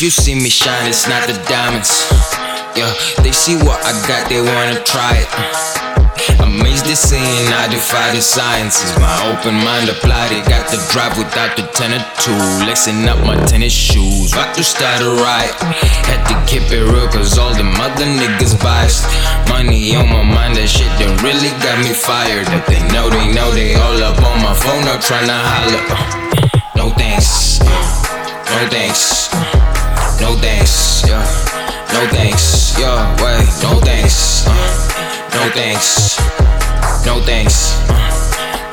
You see me shine, it's not the diamonds. Yeah, they see what I got, they wanna try it. Amazed at seeing I defy the sciences. My open mind applied it. Got the drive without the tenor two. Lacing up my tennis shoes. About to start a riot. Had to keep it real, cause all the mother niggas biased. Money on my mind, that shit done really got me fired. If they know, they know they all up on my phone, up tryna holler. No thanks. No thanks. Thanks. Yeah. No thanks. Yeah, wait. No thanks. No thanks. No thanks.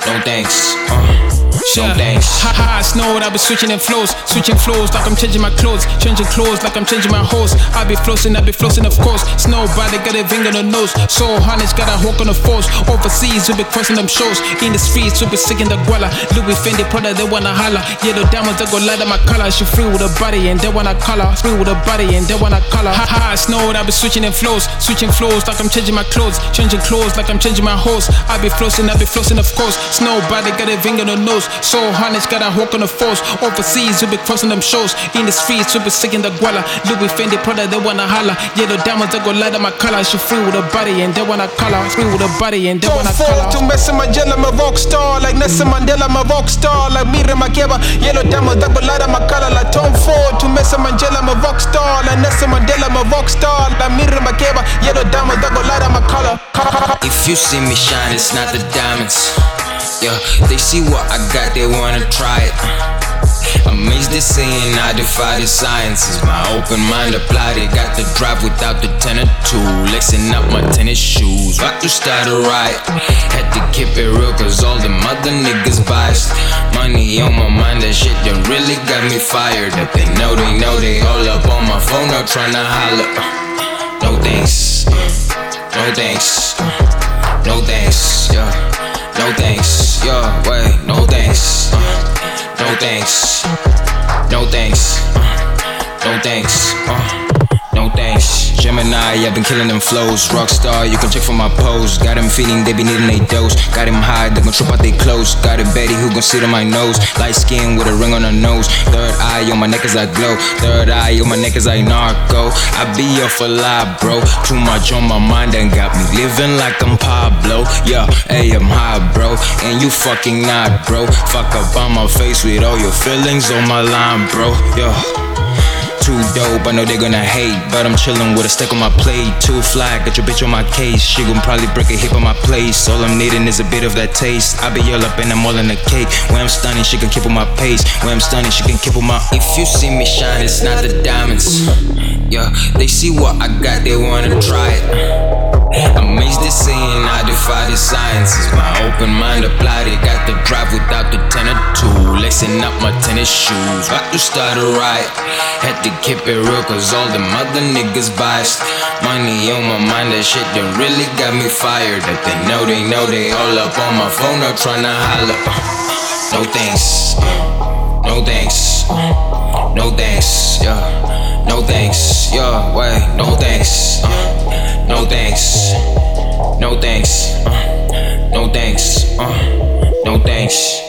No thanks. Uh. No thanks. Ha ha, snowed, I be switching in flows. Switching flows like I'm changing my clothes. Changing clothes like I'm changing my hose. I be flossing, I be flossing, of course. Snow body got a finger on the nose. So harness got a hook on the force. Overseas, we be crossing them shows. In the streets, we be sticking the guala. Louis Fendi Prada, they wanna holla. Yellow diamonds, they go light up my color. She free with a body and they wanna color. Free with a body and they wanna color. Ha ha, snowed, I be switching in flows. Switching flows like I'm changing my clothes. Changing clothes like I'm changing my hose. I be flossing, I be flossing, of course. Snow body got a finger on the nose. So harness got a hook on the force. Overseas, we be crossing them shows. In the streets, we be sticking the guala. Louis Fendi Prada, they wanna holla. Yellow diamonds, they go light up my color. She free with a body and they wanna color. Free with a body and they Don't wanna fall to color. Messi Mandela, I'm a rock star. Like Nelson Mandela, I'm a rock star. Like Miriam Makeba, yellow diamond, go light up my color. Like Tom Ford to Messi Mandela, I'm a rock star. Like Nelson Mandela, I'm a rock star. Like Miriam Makeba, yellow diamond, go light up my color. If you see me shine, it's not the diamonds. Yeah, they see what I got, they wanna try it. Uh, amazed at seeing I defy the sciences. My open mind applied it. Got the drive without the tenor two. Lacing up my tennis shoes. About to start a riot. Had to keep it real, cause all the mother niggas biased. Money on my mind, that shit done really got me fired. If they know, they know they all up on my phone, up tryna holler. No thanks. No thanks. No thanks. Yeah. Uh, No thanks. Gemini, I've been killing them flows. Rockstar, you can check for my pose. Got them feeding, they be needing a dose. Got them high, they gon' trip out they clothes. Got a Betty who gon' sit on my nose. Light skin with a ring on her nose. Third eye on my neck as I glow. Third eye on my neck as I narco. I be off for life, bro. Too much on my mind and got me living like I'm Pablo. Yeah, hey, I'm high, bro. And you fucking not, bro. Fuck up on my face with all your feelings on my line, bro. Yeah. Too dope, I know they're gonna hate, but I'm chillin' with a stick on my plate. Too fly, got your bitch on my case. She gon' probably break a hip on my place. All I'm needing is a bit of that taste. I be all up and I'm all in the cake. When I'm stunning, she can keep on my pace. When I'm stunning, she can keep on my. If you see me shine, it's not the diamonds. Yeah, they see what I got, they wanna try it. I'm amazed at seeing I defy the sciences. Open mind applied it. Got the drive without the ten or two. Lacing up my tennis shoes. About to start a riot. Had to keep it real, cause all the mother niggas biased. Money on my mind, that shit done really got me fired. That they know, they know they all up on my phone, up tryna holler. No thanks. No thanks. No thanks. Yeah. No thanks. Yeah. Wait. No thanks. No thanks. No thanks. Uh, Uh, thanks.